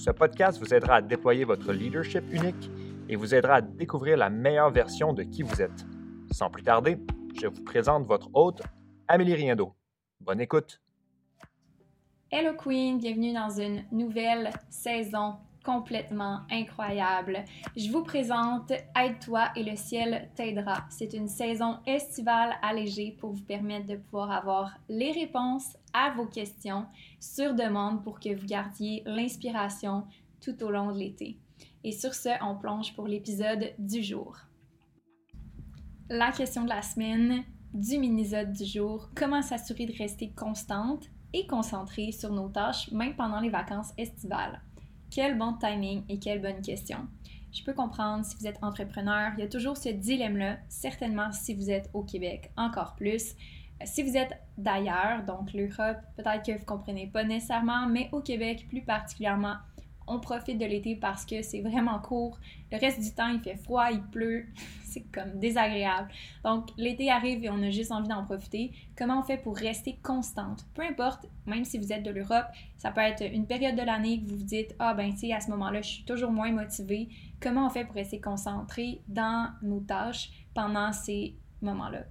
ce podcast vous aidera à déployer votre leadership unique et vous aidera à découvrir la meilleure version de qui vous êtes. Sans plus tarder, je vous présente votre hôte, Amélie Riendo. Bonne écoute. Hello Queen, bienvenue dans une nouvelle saison complètement incroyable. Je vous présente Aide-toi et le ciel t'aidera. C'est une saison estivale allégée pour vous permettre de pouvoir avoir les réponses à vos questions sur demande pour que vous gardiez l'inspiration tout au long de l'été. Et sur ce, on plonge pour l'épisode du jour. La question de la semaine du minisode du jour, comment s'assurer de rester constante et concentrée sur nos tâches même pendant les vacances estivales? Quel bon timing et quelle bonne question. Je peux comprendre si vous êtes entrepreneur, il y a toujours ce dilemme-là, certainement si vous êtes au Québec, encore plus. Si vous êtes d'ailleurs, donc l'Europe, peut-être que vous ne comprenez pas nécessairement, mais au Québec plus particulièrement, on profite de l'été parce que c'est vraiment court. Le reste du temps, il fait froid, il pleut, c'est comme désagréable. Donc, l'été arrive et on a juste envie d'en profiter. Comment on fait pour rester constante? Peu importe, même si vous êtes de l'Europe, ça peut être une période de l'année que vous vous dites Ah, ben, tu sais, à ce moment-là, je suis toujours moins motivée. Comment on fait pour rester concentré dans nos tâches pendant ces moments-là?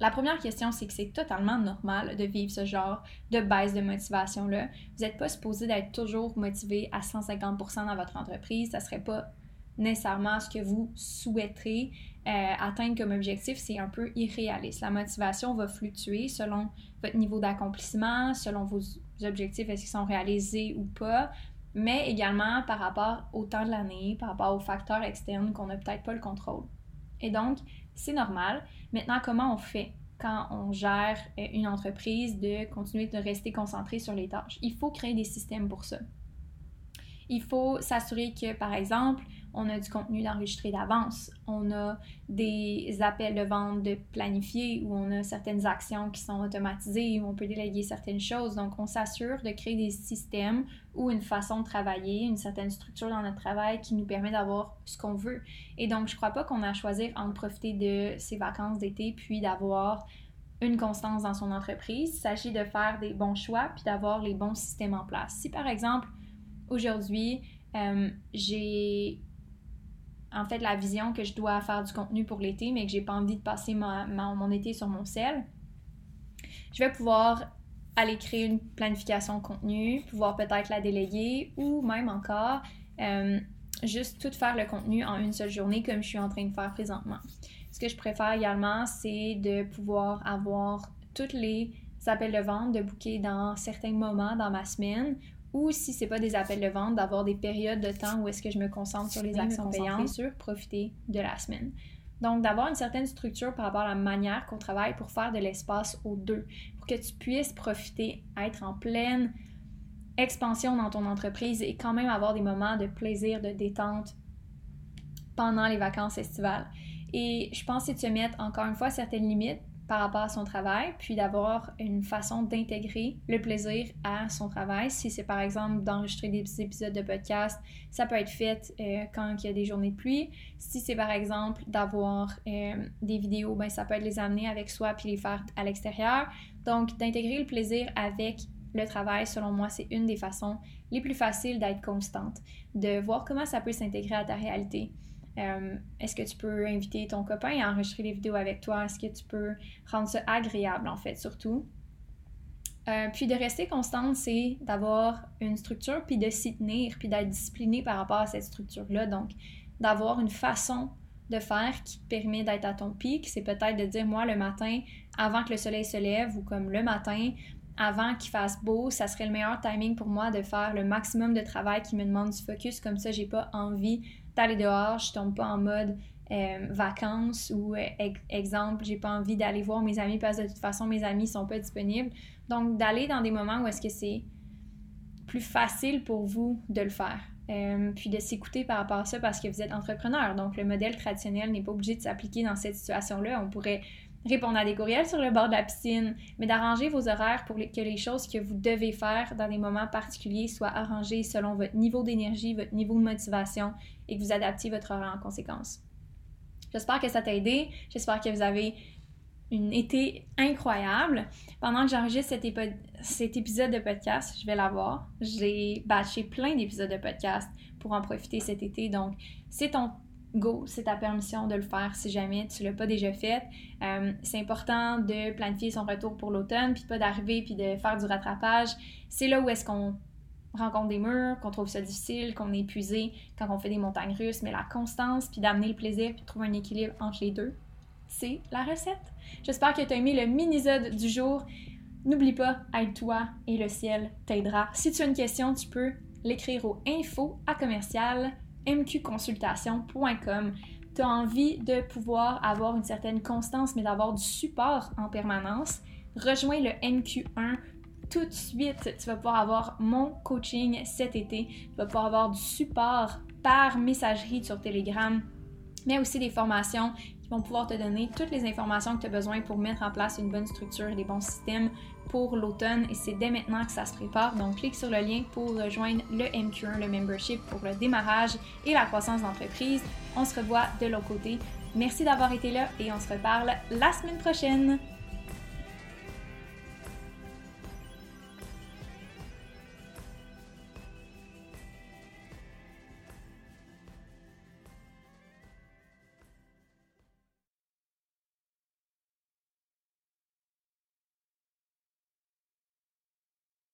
La première question, c'est que c'est totalement normal de vivre ce genre de baisse de motivation-là. Vous n'êtes pas supposé d'être toujours motivé à 150% dans votre entreprise. Ça ne serait pas nécessairement ce que vous souhaiterez euh, atteindre comme objectif. C'est un peu irréaliste. La motivation va fluctuer selon votre niveau d'accomplissement, selon vos objectifs, est-ce qu'ils sont réalisés ou pas, mais également par rapport au temps de l'année, par rapport aux facteurs externes qu'on n'a peut-être pas le contrôle. Et donc, c'est normal. Maintenant, comment on fait quand on gère euh, une entreprise de continuer de rester concentré sur les tâches? Il faut créer des systèmes pour ça. Il faut s'assurer que, par exemple, on a du contenu d'enregistré d'avance, on a des appels de vente de planifiés, ou on a certaines actions qui sont automatisées, où on peut déléguer certaines choses. Donc, on s'assure de créer des systèmes ou une façon de travailler, une certaine structure dans notre travail qui nous permet d'avoir ce qu'on veut. Et donc, je crois pas qu'on a à choisir entre profiter de ces vacances d'été puis d'avoir une constance dans son entreprise. Il s'agit de faire des bons choix puis d'avoir les bons systèmes en place. Si par exemple, aujourd'hui, euh, j'ai en fait la vision que je dois faire du contenu pour l'été, mais que j'ai pas envie de passer mon été sur mon sel, je vais pouvoir aller créer une planification contenu, pouvoir peut-être la déléguer ou même encore euh, juste tout faire le contenu en une seule journée comme je suis en train de faire présentement. Ce que je préfère également, c'est de pouvoir avoir tous les appels de vente de booker dans certains moments dans ma semaine ou si c'est pas des appels de vente, d'avoir des périodes de temps où est-ce que je me concentre sur les actions payantes, sur profiter de la semaine. Donc, d'avoir une certaine structure par rapport à la manière qu'on travaille pour faire de l'espace aux deux, pour que tu puisses profiter, être en pleine expansion dans ton entreprise et quand même avoir des moments de plaisir, de détente pendant les vacances estivales. Et je pense que c'est de se mettre encore une fois certaines limites par rapport à son travail, puis d'avoir une façon d'intégrer le plaisir à son travail. Si c'est par exemple d'enregistrer des épisodes de podcast, ça peut être fait euh, quand il y a des journées de pluie. Si c'est par exemple d'avoir euh, des vidéos, ben, ça peut être les amener avec soi puis les faire à l'extérieur. Donc d'intégrer le plaisir avec le travail, selon moi, c'est une des façons les plus faciles d'être constante, de voir comment ça peut s'intégrer à ta réalité. Euh, est-ce que tu peux inviter ton copain à enregistrer les vidéos avec toi? Est-ce que tu peux rendre ça agréable, en fait, surtout? Euh, puis de rester constante, c'est d'avoir une structure, puis de s'y tenir, puis d'être discipliné par rapport à cette structure-là. Donc, d'avoir une façon de faire qui permet d'être à ton pic. C'est peut-être de dire, moi, le matin, avant que le soleil se lève, ou comme le matin, avant qu'il fasse beau, ça serait le meilleur timing pour moi de faire le maximum de travail qui me demande du focus. Comme ça, j'ai pas envie d'aller dehors, je tombe pas en mode euh, vacances ou euh, exemple, j'ai pas envie d'aller voir mes amis parce que de toute façon mes amis sont pas disponibles. Donc d'aller dans des moments où est-ce que c'est plus facile pour vous de le faire. euh, puis de s'écouter par rapport à ça parce que vous êtes entrepreneur. Donc, le modèle traditionnel n'est pas obligé de s'appliquer dans cette situation-là. On pourrait répondre à des courriels sur le bord de la piscine, mais d'arranger vos horaires pour que les choses que vous devez faire dans des moments particuliers soient arrangées selon votre niveau d'énergie, votre niveau de motivation et que vous adaptiez votre horaire en conséquence. J'espère que ça t'a aidé. J'espère que vous avez une été incroyable. Pendant que j'enregistre cet, cet, épisode de podcast, je vais l'avoir. J'ai batché plein d'épisodes de podcast pour en profiter cet été. Donc, c'est ton go, c'est ta permission de le faire si jamais tu l'as pas déjà fait. Euh, c'est important de planifier son retour pour l'automne, puis pas d'arriver puis de faire du rattrapage. C'est là où est-ce qu'on rencontre des murs, qu'on trouve ça difficile, qu'on est épuisé quand on fait des montagnes russes, mais la constance, puis d'amener le plaisir, puis de trouver un équilibre entre les deux, c'est la recette. J'espère que tu as aimé le mini-zode du jour. N'oublie pas, aide-toi et le ciel t'aidera. Si tu as une question, tu peux l'écrire au info à commercial mqconsultation.com. Tu as envie de pouvoir avoir une certaine constance, mais d'avoir du support en permanence. Rejoins le MQ1 tout de suite. Tu vas pouvoir avoir mon coaching cet été. Tu vas pouvoir avoir du support par messagerie sur Telegram, mais aussi des formations qui vont pouvoir te donner toutes les informations que tu as besoin pour mettre en place une bonne structure et des bons systèmes pour l'automne et c'est dès maintenant que ça se prépare. Donc clique sur le lien pour rejoindre le MQ1, le membership pour le démarrage et la croissance d'entreprise. On se revoit de l'autre côté. Merci d'avoir été là et on se reparle la semaine prochaine.